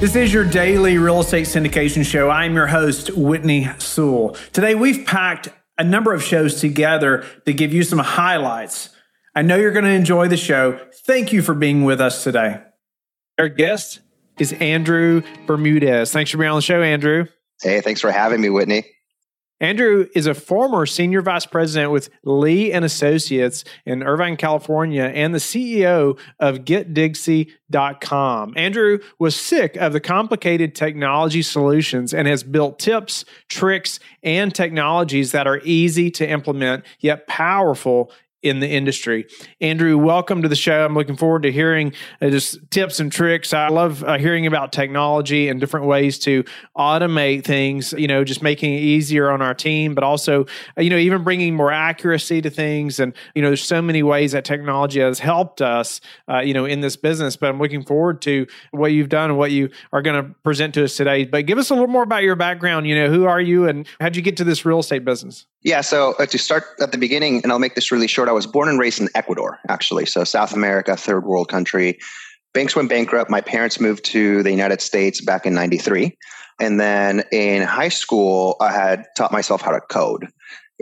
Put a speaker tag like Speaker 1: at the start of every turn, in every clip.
Speaker 1: This is your daily real estate syndication show. I'm your host, Whitney Sewell. Today, we've packed a number of shows together to give you some highlights. I know you're going to enjoy the show. Thank you for being with us today. Our guest is Andrew Bermudez. Thanks for being on the show, Andrew.
Speaker 2: Hey, thanks for having me, Whitney.
Speaker 1: Andrew is a former senior vice president with Lee and Associates in Irvine, California, and the CEO of GetDigsy.com. Andrew was sick of the complicated technology solutions and has built tips, tricks, and technologies that are easy to implement yet powerful in the industry. Andrew, welcome to the show. I'm looking forward to hearing uh, just tips and tricks. I love uh, hearing about technology and different ways to automate things, you know, just making it easier on our team, but also, uh, you know, even bringing more accuracy to things. And, you know, there's so many ways that technology has helped us, uh, you know, in this business. But I'm looking forward to what you've done and what you are going to present to us today. But give us a little more about your background. You know, who are you and how'd you get to this real estate business?
Speaker 2: Yeah, so uh, to start at the beginning, and I'll make this really short, I was born and raised in Ecuador, actually. So South America, third world country. Banks went bankrupt. My parents moved to the United States back in 93. And then in high school, I had taught myself how to code.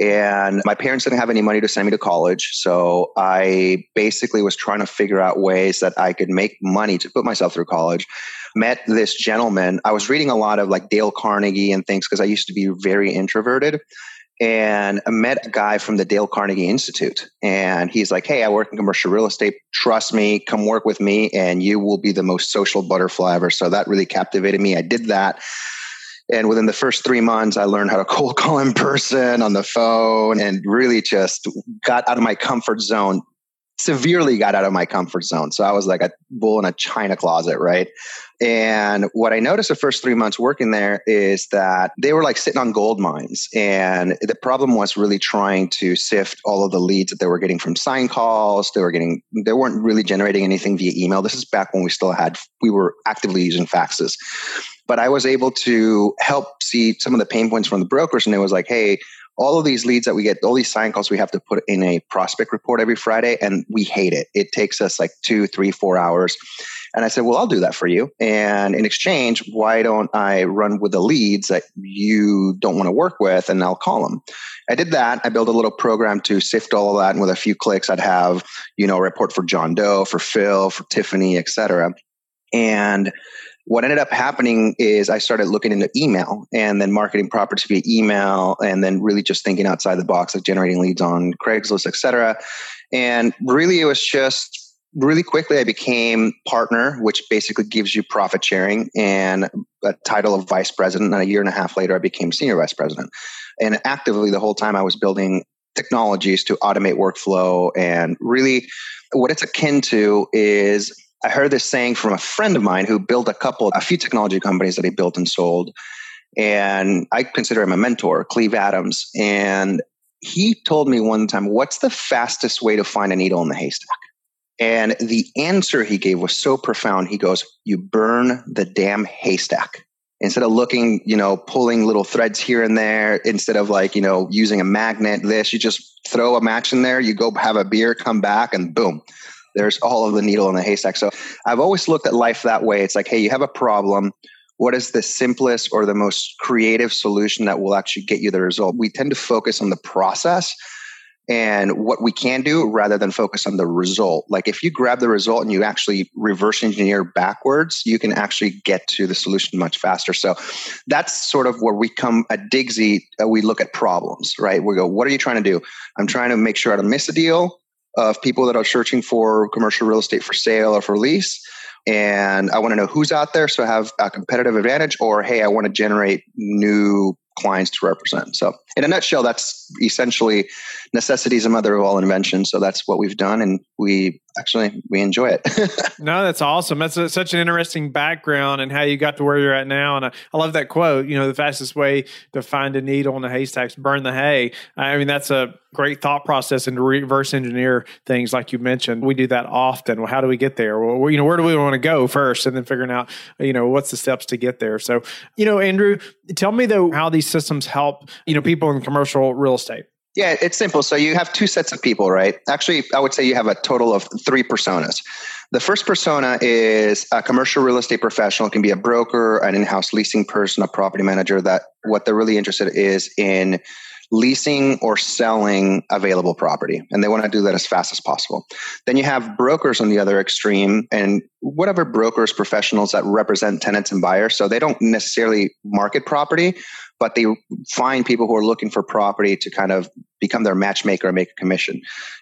Speaker 2: And my parents didn't have any money to send me to college. So I basically was trying to figure out ways that I could make money to put myself through college. Met this gentleman. I was reading a lot of like Dale Carnegie and things because I used to be very introverted and I met a guy from the Dale Carnegie Institute. And he's like, Hey, I work in commercial real estate. Trust me, come work with me, and you will be the most social butterfly ever. So that really captivated me. I did that. And within the first three months, I learned how to cold call in person on the phone and really just got out of my comfort zone severely got out of my comfort zone. So I was like a bull in a china closet, right? And what I noticed the first three months working there is that they were like sitting on gold mines. And the problem was really trying to sift all of the leads that they were getting from sign calls. They were getting, they weren't really generating anything via email. This is back when we still had, we were actively using faxes. But I was able to help see some of the pain points from the brokers. And it was like, hey, all of these leads that we get, all these sign calls we have to put in a prospect report every Friday, and we hate it. It takes us like two, three, four hours. And I said, well, I'll do that for you. And in exchange, why don't I run with the leads that you don't want to work with and I'll call them. I did that. I built a little program to sift all of that. And with a few clicks, I'd have, you know, a report for John Doe, for Phil, for Tiffany, etc. And what ended up happening is I started looking into email and then marketing properties via email and then really just thinking outside the box, like generating leads on Craigslist, et cetera. And really, it was just really quickly I became partner, which basically gives you profit sharing and a title of vice president. And a year and a half later, I became senior vice president. And actively, the whole time, I was building technologies to automate workflow. And really, what it's akin to is I heard this saying from a friend of mine who built a couple, a few technology companies that he built and sold. And I consider him a mentor, Cleve Adams. And he told me one time, What's the fastest way to find a needle in the haystack? And the answer he gave was so profound. He goes, You burn the damn haystack. Instead of looking, you know, pulling little threads here and there, instead of like, you know, using a magnet, this, you just throw a match in there, you go have a beer, come back, and boom, there's all of the needle in the haystack. So I've always looked at life that way. It's like, hey, you have a problem. What is the simplest or the most creative solution that will actually get you the result? We tend to focus on the process and what we can do rather than focus on the result. Like if you grab the result and you actually reverse engineer backwards, you can actually get to the solution much faster. So that's sort of where we come at Digsy. Uh, we look at problems, right? We go, what are you trying to do? I'm trying to make sure I don't miss a deal of people that are searching for commercial real estate for sale or for lease. And I want to know who's out there so I have a competitive advantage, or hey, I want to generate new clients to represent. So, in a nutshell, that's essentially necessity is a mother of all invention. So that's what we've done, and we actually we enjoy it.
Speaker 1: no, that's awesome. That's a, such an interesting background and how you got to where you're at now. And I, I, love that quote. You know, the fastest way to find a needle in a haystack is burn the hay. I mean, that's a great thought process and to reverse engineer things like you mentioned. We do that often. Well, how do we get there? Well, you know, where do we want to go first, and then figuring out, you know, what's the steps to get there. So, you know, Andrew, tell me though how these systems help you know people in commercial real estate.
Speaker 2: Yeah, it's simple. So you have two sets of people, right? Actually, I would say you have a total of three personas. The first persona is a commercial real estate professional, it can be a broker, an in-house leasing person, a property manager that what they're really interested is in leasing or selling available property and they want to do that as fast as possible then you have brokers on the other extreme and whatever brokers professionals that represent tenants and buyers so they don't necessarily market property but they find people who are looking for property to kind of become their matchmaker and make a commission.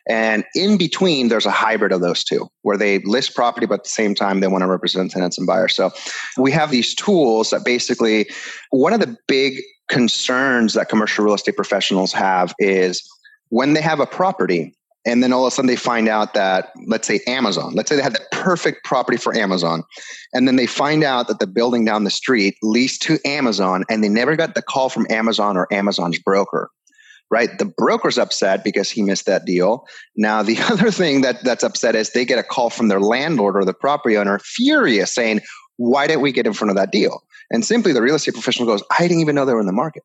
Speaker 2: And in between, there's a hybrid of those two where they list property, but at the same time, they want to represent tenants and buyers. So we have these tools that basically, one of the big concerns that commercial real estate professionals have is when they have a property, and then all of a sudden they find out that let's say amazon let's say they had the perfect property for amazon. And then they find out that the building down the street leased to amazon and they never got the call from amazon or amazon's broker right? The broker's upset because he missed that deal. Now the other thing that that's upset is they get a call from their landlord or the property owner furious saying why didn't we get in front of that deal and simply the real estate professional goes, I didn't even know they were in the market.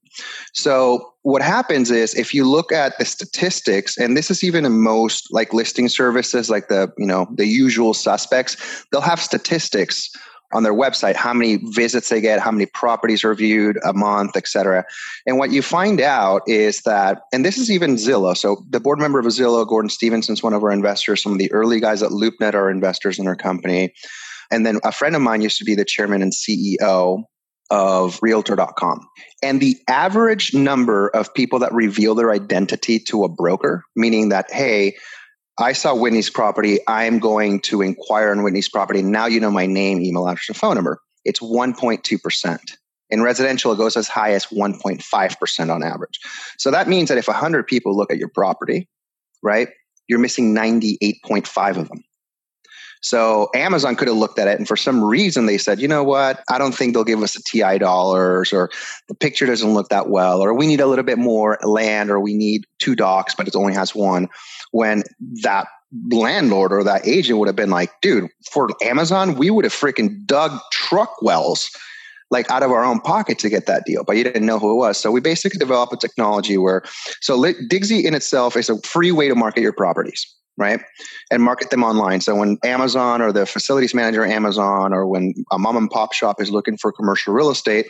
Speaker 2: So what happens is if you look at the statistics, and this is even in most like listing services, like the, you know, the usual suspects, they'll have statistics on their website how many visits they get how many properties are viewed a month et cetera. And what you find out is that and this is even zillow. So the board member of zillow gordon stephenson's one of our investors some of the early guys at loopnet are investors in our company and then a friend of mine used to be the chairman and ceo of realtor.com. And the average number of people that reveal their identity to a broker, meaning that, hey, I saw Whitney's property. I'm going to inquire on Whitney's property. Now you know my name, email address, and phone number. It's 1.2%. In residential, it goes as high as 1.5% on average. So that means that if 100 people look at your property, right, you're missing 98.5 of them. So Amazon could have looked at it and for some reason they said, you know what, I don't think they'll give us a TI dollars or the picture doesn't look that well, or we need a little bit more land or we need two docks, but it only has one. When that landlord or that agent would have been like, dude, for Amazon, we would have freaking dug truck wells like out of our own pocket to get that deal, but you didn't know who it was. So we basically developed a technology where, so Digsy in itself is a free way to market your properties right? And market them online. So when Amazon or the facilities manager Amazon or when a mom and pop shop is looking for commercial real estate,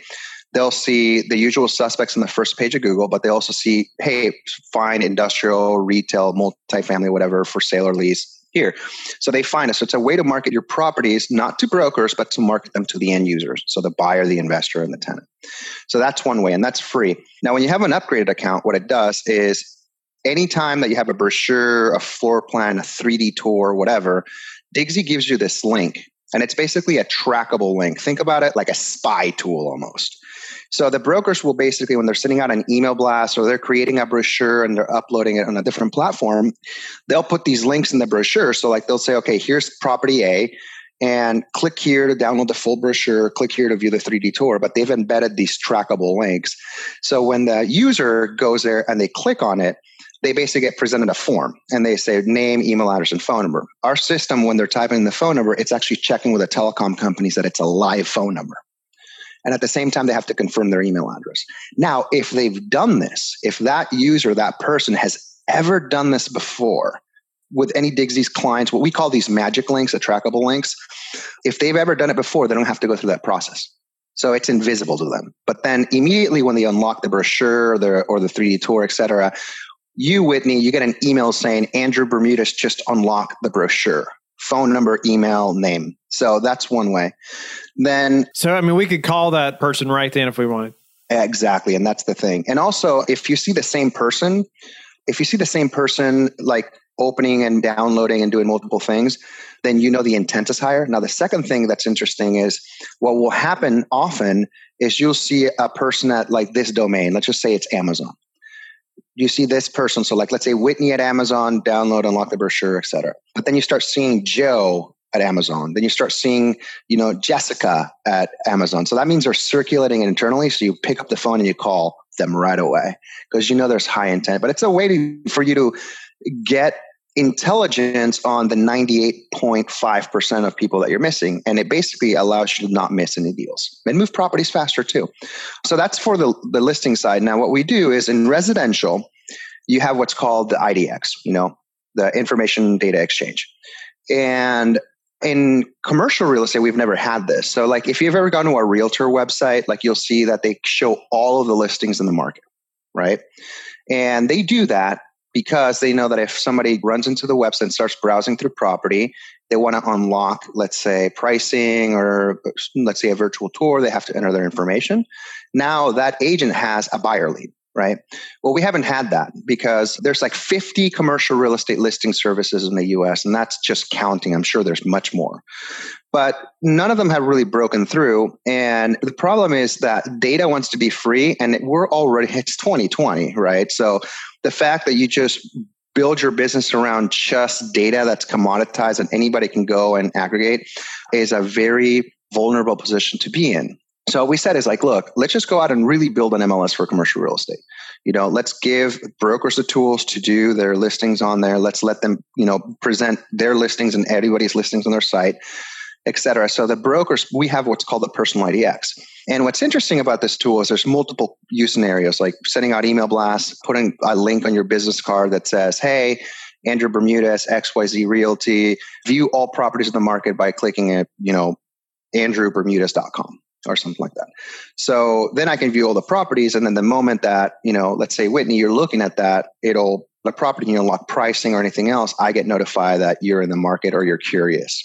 Speaker 2: they'll see the usual suspects on the first page of Google, but they also see, hey, find industrial, retail, multifamily, whatever for sale or lease here. So they find us. So it's a way to market your properties, not to brokers, but to market them to the end users. So the buyer, the investor, and the tenant. So that's one way, and that's free. Now, when you have an upgraded account, what it does is anytime that you have a brochure, a floor plan, a 3D tour, whatever, Digsy gives you this link. And it's basically a trackable link. Think about it like a spy tool almost. So the brokers will basically, when they're sending out an email blast or they're creating a brochure and they're uploading it on a different platform, they'll put these links in the brochure. So like they'll say, okay, here's property A and click here to download the full brochure, click here to view the 3D tour, but they've embedded these trackable links. So when the user goes there and they click on it, they basically get presented a form and they say name, email address, and phone number. Our system, when they're typing in the phone number, it's actually checking with the telecom companies that it's a live phone number. And at the same time, they have to confirm their email address. Now, if they've done this, if that user, that person has ever done this before with any Digsy's clients, what we call these magic links, trackable links, if they've ever done it before, they don't have to go through that process. So it's invisible to them. But then immediately when they unlock the brochure or the, or the 3D tour, et cetera, you, Whitney, you get an email saying Andrew Bermudez just unlocked the brochure. Phone number, email, name. So that's one way. Then,
Speaker 1: so I mean, we could call that person right then if we wanted.
Speaker 2: Exactly, and that's the thing. And also, if you see the same person, if you see the same person like opening and downloading and doing multiple things, then you know the intent is higher. Now, the second thing that's interesting is what will happen often is you'll see a person at like this domain. Let's just say it's Amazon you see this person. So, like, let's say Whitney at Amazon, download, unlock the brochure, etc. But then you start seeing Joe at Amazon. Then you start seeing, you know, Jessica at Amazon. So that means they're circulating internally. So you pick up the phone and you call them right away because you know there's high intent. But it's a way to, for you to get intelligence on the 98.5% of people that you're missing. And it basically allows you to not miss any deals and move properties faster too. So that's for the, the listing side. Now, what we do is in residential, you have what's called the IDX, you know, the information data exchange. And in commercial real estate, we've never had this. So, like, if you've ever gone to a realtor website, like, you'll see that they show all of the listings in the market, right? And they do that because they know that if somebody runs into the website and starts browsing through property, they want to unlock, let's say, pricing or let's say a virtual tour, they have to enter their information. Now that agent has a buyer lead right? Well, we haven't had that because there's like 50 commercial real estate listing services in the US, and that's just counting. I'm sure there's much more. But none of them have really broken through. And the problem is that data wants to be free, and we're already, it's 2020, right? So the fact that you just build your business around just data that's commoditized and anybody can go and aggregate is a very vulnerable position to be in. So we said is like, look, let's just go out and really build an MLS for commercial real estate. You know, let's give brokers the tools to do their listings on there. Let's let them, you know, present their listings and everybody's listings on their site, et cetera. So the brokers, we have what's called the personal IDX. And what's interesting about this tool is there's multiple use scenarios, like sending out email blasts, putting a link on your business card that says, hey, Andrew Bermudez, XYZ Realty, view all properties in the market by clicking at, you know, andrewbermudez.com or something like that. So then I can view all the properties. And then the moment that, you know, let's say Whitney, you're looking at that, it'll the property, you unlock pricing or anything else, I get notified that you're in the market or you're curious.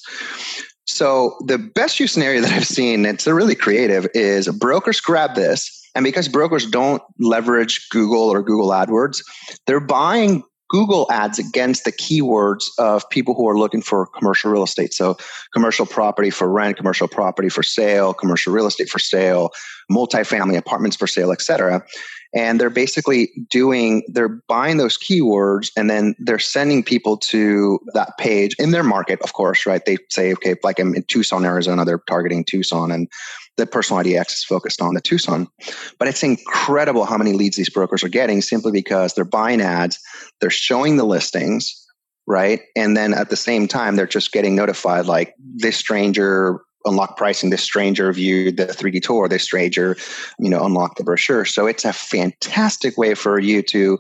Speaker 2: So the best use scenario that I've seen, it's really creative, is brokers grab this. And because brokers don't leverage Google or Google AdWords, they're buying Google ads against the keywords of people who are looking for commercial real estate. So, commercial property for rent, commercial property for sale, commercial real estate for sale, multifamily apartments for sale, etc. And they're basically doing, they're buying those keywords and then they're sending people to that page in their market, of course, right? They say, okay, like I'm in Tucson, Arizona, they're targeting Tucson and the personal IDX is focused on the Tucson. But it's incredible how many leads these brokers are getting simply because they're buying ads, they're showing the listings, right? And then at the same time, they're just getting notified like this stranger unlock pricing, this stranger viewed the 3D tour, this stranger, you know, unlock the brochure. So it's a fantastic way for you to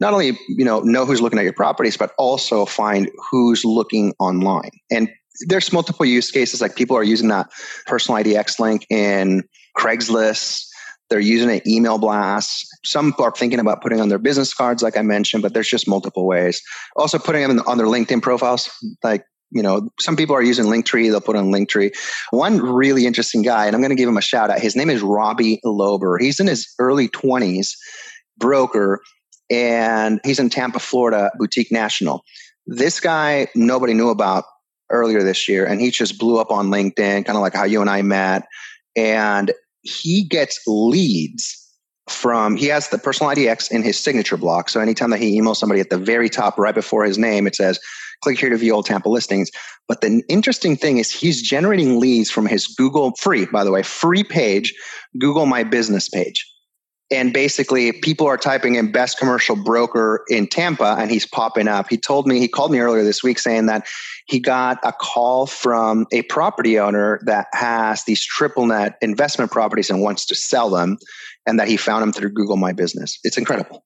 Speaker 2: not only, you know, know who's looking at your properties, but also find who's looking online. And there's multiple use cases like people are using that personal IDX link in Craigslist. They're using an email blast. Some are thinking about putting on their business cards, like I mentioned, but there's just multiple ways. Also, putting them on their LinkedIn profiles, like you know, some people are using Linktree. They'll put on Linktree. One really interesting guy, and I'm going to give him a shout out. His name is Robbie Lober. He's in his early 20s, broker, and he's in Tampa, Florida, Boutique National. This guy nobody knew about earlier this year, and he just blew up on LinkedIn, kind of like how you and I met. And he gets leads from he has the personal IDX in his signature block. So anytime that he emails somebody at the very top, right before his name, it says, click here to view all Tampa listings. But the interesting thing is he's generating leads from his Google free, by the way, free page, Google My Business page and basically people are typing in best commercial broker in Tampa and he's popping up. He told me, he called me earlier this week saying that he got a call from a property owner that has these triple net investment properties and wants to sell them and that he found them through Google My Business. It's incredible.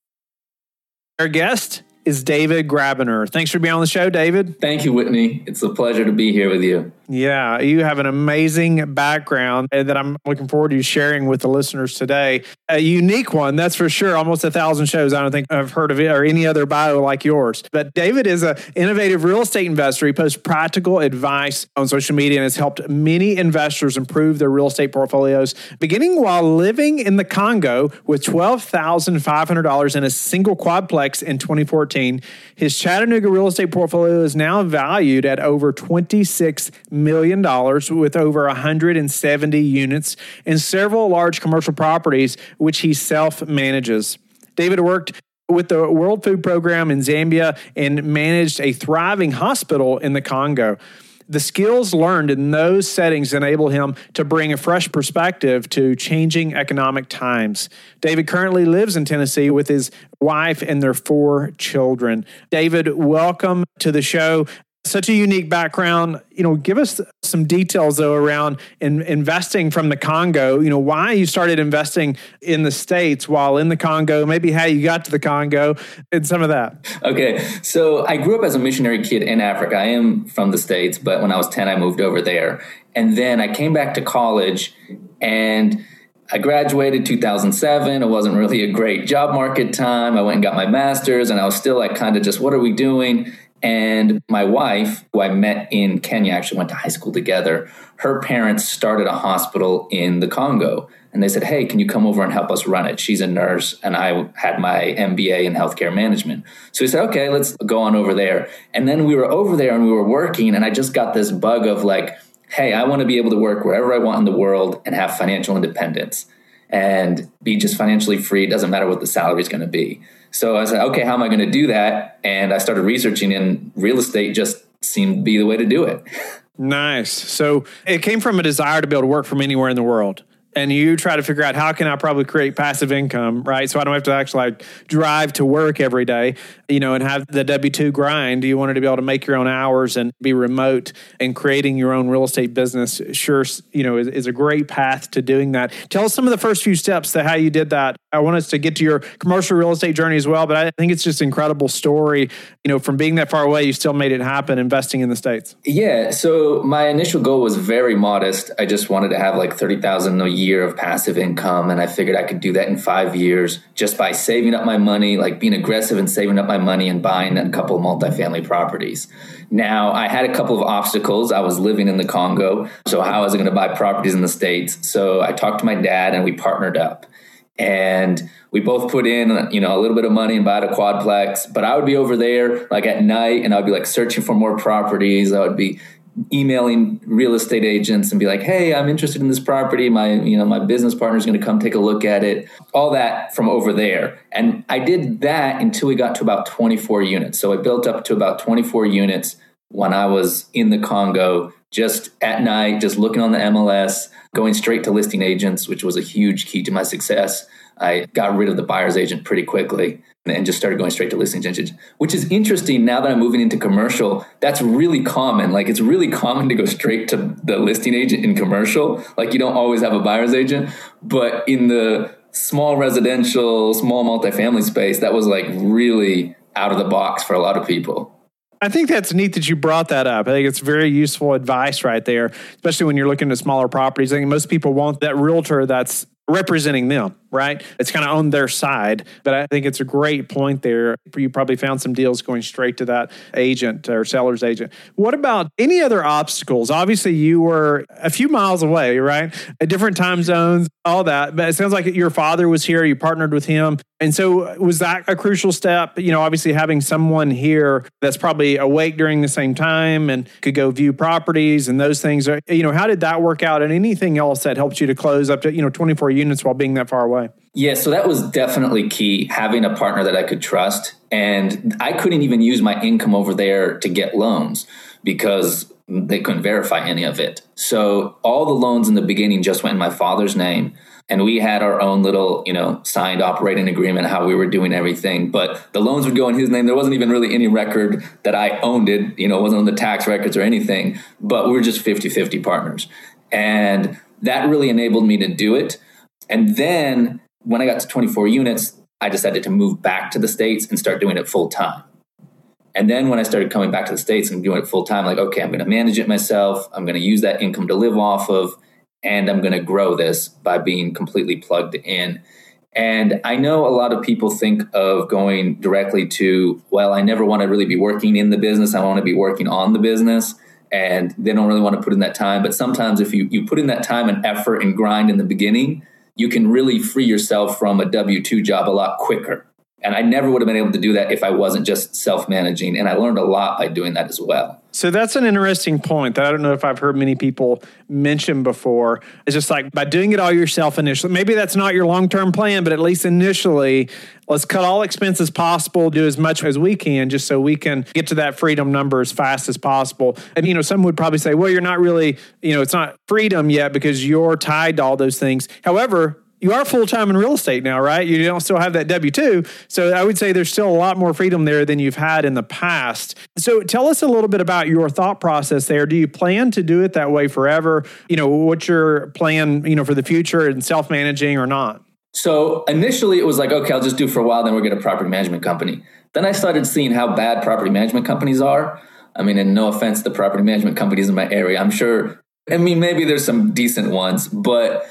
Speaker 1: Our guest is David Grabiner. Thanks for being on the show, David.
Speaker 3: Thank you, Whitney. It's a pleasure to be here with you.
Speaker 1: Yeah, you have an amazing background that I'm looking forward to sharing with the listeners today. A unique one, that's for sure. Almost a thousand shows. I don't think I've heard of it or any other bio like yours. But David is an innovative real estate investor. He posts practical advice on social media and has helped many investors improve their real estate portfolios, beginning while living in the Congo with $12,500 in a single quadplex in 2014. His Chattanooga real estate portfolio is now valued at over 26 million dollars with over 170 units and several large commercial properties which he self manages. David worked with the World Food Program in Zambia and managed a thriving hospital in the Congo. The skills learned in those settings enable him to bring a fresh perspective to changing economic times. David currently lives in Tennessee with his wife and their four children. David, welcome to the show. Such a unique background. You know, give us some details though around in, investing from the Congo. You know, why you started investing in the states while in the Congo, maybe how you got to the Congo, and some of that.
Speaker 3: Okay, so I grew up as a missionary kid in Africa. I am from the states, but when I was ten, I moved over there, and then I came back to college and. I graduated 2007. It wasn't really a great job market time. I went and got my master's, and I was still like, kind of just, what are we doing? And my wife, who I met in Kenya, actually went to high school together. Her parents started a hospital in the Congo. And they said, Hey, can you come over and help us run it? She's a nurse, and I had my MBA in healthcare management. So we said, Okay, let's go on over there. And then we were over there and we were working, and I just got this bug of like, Hey, I want to be able to work wherever I want in the world and have financial independence and be just financially free. It doesn't matter what the salary is going to be. So I said, okay, how am I going to do that? And I started researching, and real estate just seemed to be the way to do it.
Speaker 1: Nice. So it came from a desire to be able to work from anywhere in the world and you try to figure out how can I probably create passive income, right? So I don't have to actually like drive to work every day, you know, and have the W two grind. You wanted to be able to make your own hours and be remote and creating your own real estate business. Sure, you know, is, is a great path to doing that. Tell us some of the first few steps to how you did that. I want us to get to your commercial real estate journey as well, but I think it's just an incredible story. You know, from being that far away, you still made it happen investing in the states.
Speaker 3: Yeah. So my initial goal was very modest. I just wanted to have like thirty thousand a year year of passive income. And I figured I could do that in five years just by saving up my money, like being aggressive and saving up my money and buying a couple of multifamily properties. Now, I had a couple of obstacles. I was living in the Congo. So, how was I going to buy properties in the States? So, I talked to my dad and we partnered up. And we both put in, you know, a little bit of money and bought a quadplex. But I would be over there like at night and I'd be like searching for more properties. I would be emailing real estate agents and be like, "Hey, I'm interested in this property. My, you know, my business partner is going to come take a look at it." All that from over there. And I did that until we got to about 24 units. So I built up to about 24 units when I was in the Congo, just at night, just looking on the MLS, going straight to listing agents, which was a huge key to my success. I got rid of the buyer's agent pretty quickly and just started going straight to listing agents, which is interesting now that I'm moving into commercial. That's really common. Like it's really common to go straight to the listing agent in commercial. Like you don't always have a buyer's agent, but in the small residential, small multifamily space, that was like really out of the box for a lot of people.
Speaker 1: I think that's neat that you brought that up. I think it's very useful advice right there, especially when you're looking at smaller properties. I think most people want that realtor that's representing them, right? It's kind of on their side. But I think it's a great point there. You probably found some deals going straight to that agent or seller's agent. What about any other obstacles? Obviously, you were a few miles away, right? At different time zones, all that. But it sounds like your father was here, you partnered with him. And so was that a crucial step? You know, obviously having someone here that's probably awake during the same time and could go view properties and those things. You know, how did that work out? And anything else that helped you to close up to, you know, 24 units while being that far away?
Speaker 3: Yeah, so that was definitely key, having a partner that I could trust. And I couldn't even use my income over there to get loans because they couldn't verify any of it. So all the loans in the beginning just went in my father's name. And we had our own little you know signed operating agreement how we were doing everything. But the loans would go in his name. There wasn't even really any record that i owned it. You know it wasn't on the tax records or anything. But we were just 50-50 partners. And that really enabled me to do it and then when i got to 24 units i decided to move back to the states and start doing it full time and then when I started coming back to the States and doing it full time, like, okay, I'm going to manage it myself. I'm going to use that income to live off of and I'm going to grow this by being completely plugged in. And I know a lot of people think of going directly to, well, I never want to really be working in the business. I want to be working on the business. And they don't really want to put in that time. But sometimes if you, you put in that time and effort and grind in the beginning, you can really free yourself from a W 2 job a lot quicker. And I never would have been able to do that if I wasn't just self managing. And I learned a lot by doing that as well.
Speaker 1: So that's an interesting point that I don't know if I've heard many people mention before. It's just like by doing it all yourself initially, maybe that's not your long term plan, but at least initially, let's cut all expenses possible, do as much as we can, just so we can get to that freedom number as fast as possible. And, you know, some would probably say, well, you're not really, you know, it's not freedom yet because you're tied to all those things. However, you are full time in real estate now, right? You don't still have that W 2. So I would say there's still a lot more freedom there than you've had in the past. So tell us a little bit about your thought process there. Do you plan to do it that way forever? You know, what's your plan, you know, for the future and self managing or not?
Speaker 3: So initially it was like, okay, I'll just do for a while, then we'll get a property management company. Then I started seeing how bad property management companies are. I mean, and no offense to property management companies in my area. I'm sure, I mean, maybe there's some decent ones, but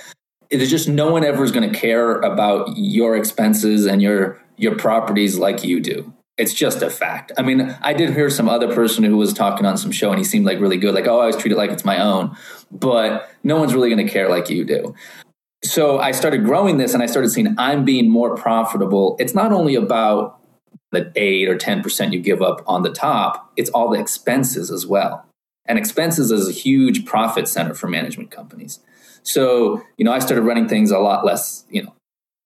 Speaker 3: it's just no one ever is going to care about your expenses and your your properties like you do. It's just a fact. I mean, I did hear some other person who was talking on some show and he seemed like really good, like, oh, I always treat it like it's my own. But no one's really going to care like you do. So I started growing this and I started seeing I'm being more profitable. It's not only about the eight or 10% you give up on the top, it's all the expenses as well. And expenses is a huge profit center for management companies. So, you know, I started running things a lot less, you know,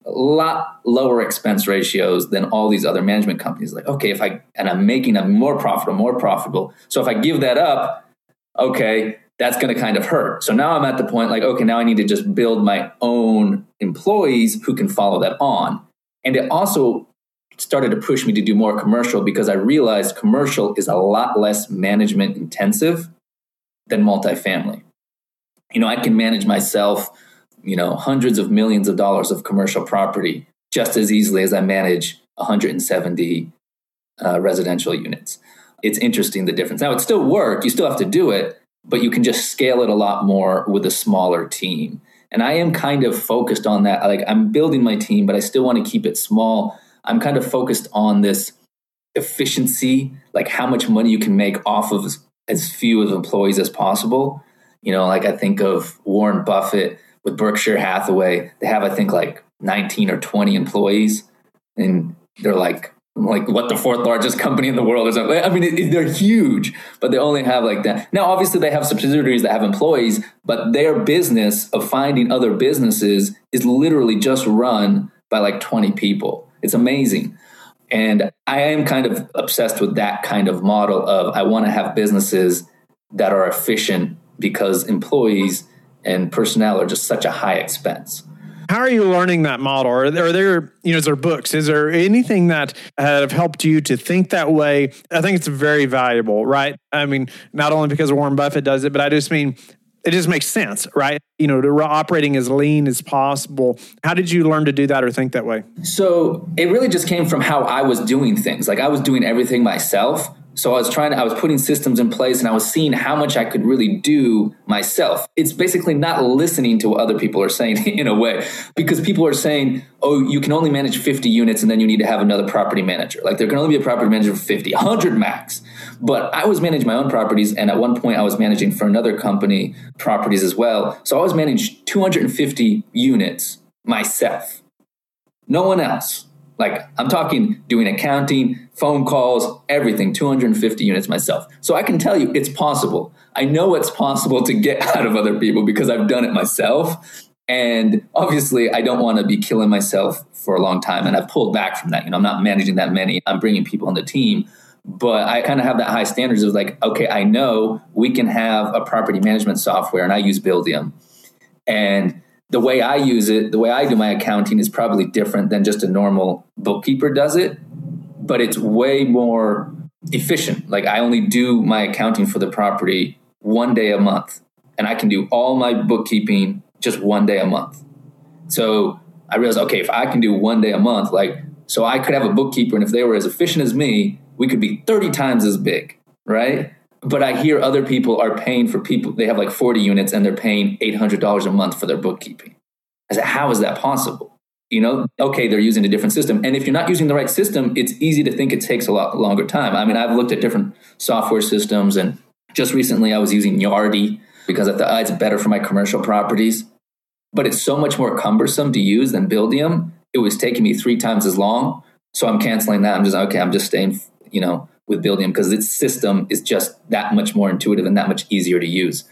Speaker 3: a lot lower expense ratios than all these other management companies. Like, okay, if I, and I'm making them more profitable, more profitable. So if I give that up, okay, that's going to kind of hurt. So now I'm at the point like, okay, now I need to just build my own employees who can follow that on. And it also started to push me to do more commercial because I realized commercial is a lot less management intensive than multifamily. You know, I can manage myself, you know, hundreds of millions of dollars of commercial property just as easily as I manage 170 uh, residential units. It's interesting the difference. Now, it still work. You still have to do it, but you can just scale it a lot more with a smaller team. And I am kind of focused on that. Like I'm building my team, but I still want to keep it small I'm kind of focused on this efficiency, like how much money you can make off of as, as few of employees as possible. You know, like I think of Warren Buffett with Berkshire Hathaway. They have, I think, like 19 or 20 employees, and they're like like what the fourth largest company in the world is. I mean, it, it, they're huge, but they only have like that. Now, obviously, they have subsidiaries that have employees, but their business of finding other businesses is literally just run by like 20 people. It's amazing. And I am kind of obsessed with that kind of model of I want to have businesses that are efficient because employees and personnel are just such a high expense.
Speaker 1: How are you learning that model? Are there, are there, you know, is there books? Is there anything that have helped you to think that way? I think it's very valuable, right? I mean, not only because Warren Buffett does it, but I just mean it just makes sense, right? You know, to operating as lean as possible. How did you learn to do that or think that way?
Speaker 3: So it really just came from how I was doing things. Like I was doing everything myself. So I was trying to, I was putting systems in place and I was seeing how much I could really do myself. It's basically not listening to what other people are saying in a way, because people are saying, oh, you can only manage 50 units and then you need to have another property manager. Like there can only be a property manager for 50, 100 max. But I was managing my own properties, and at one point I was managing for another company properties as well. So I was managing 250 units myself. No one else. Like I'm talking doing accounting, phone calls, everything, 250 units myself. So I can tell you it's possible. I know it's possible to get out of other people because I've done it myself. And obviously, I don't want to be killing myself for a long time. And I've pulled back from that. You know, I'm not managing that many. I'm bringing people on the team. But I kind of have that high standards of like, okay, I know we can have a property management software, and I use Buildium. And the way I use it, the way I do my accounting is probably different than just a normal bookkeeper does it, but it's way more efficient. Like I only do my accounting for the property one day a month, and I can do all my bookkeeping just one day a month. So I realized, okay, if I can do one day a month, like, so I could have a bookkeeper, and if they were as efficient as me, we could be 30 times as big, right? But I hear other people are paying for people, they have like 40 units and they're paying $800 a month for their bookkeeping. I said, how is that possible? You know, okay, they're using a different system. And if you're not using the right system, it's easy to think it takes a lot longer time. I mean, I've looked at different software systems and just recently I was using Yardi because I thought oh, it's better for my commercial properties. But it's so much more cumbersome to use than Buildium. It was taking me three times as long. So I'm canceling that. I'm just, okay, I'm just staying you know, with Buildium because its system is just that much more intuitive and that much easier to use.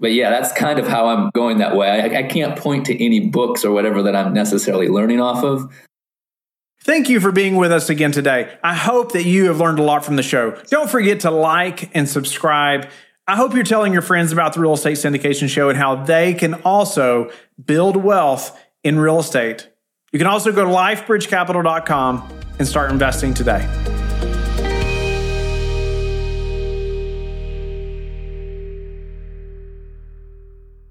Speaker 3: But yeah, that's kind of how I'm going that way. I, I can't point to any books or whatever that I'm necessarily learning off of.
Speaker 1: Thank you for being with us again today. I hope that you have learned a lot from the show. Don't forget to like and subscribe. I hope you're telling your friends about the Real Estate Syndication Show and how they can also build wealth in real estate. You can also go to lifebridgecapital.com and start investing today.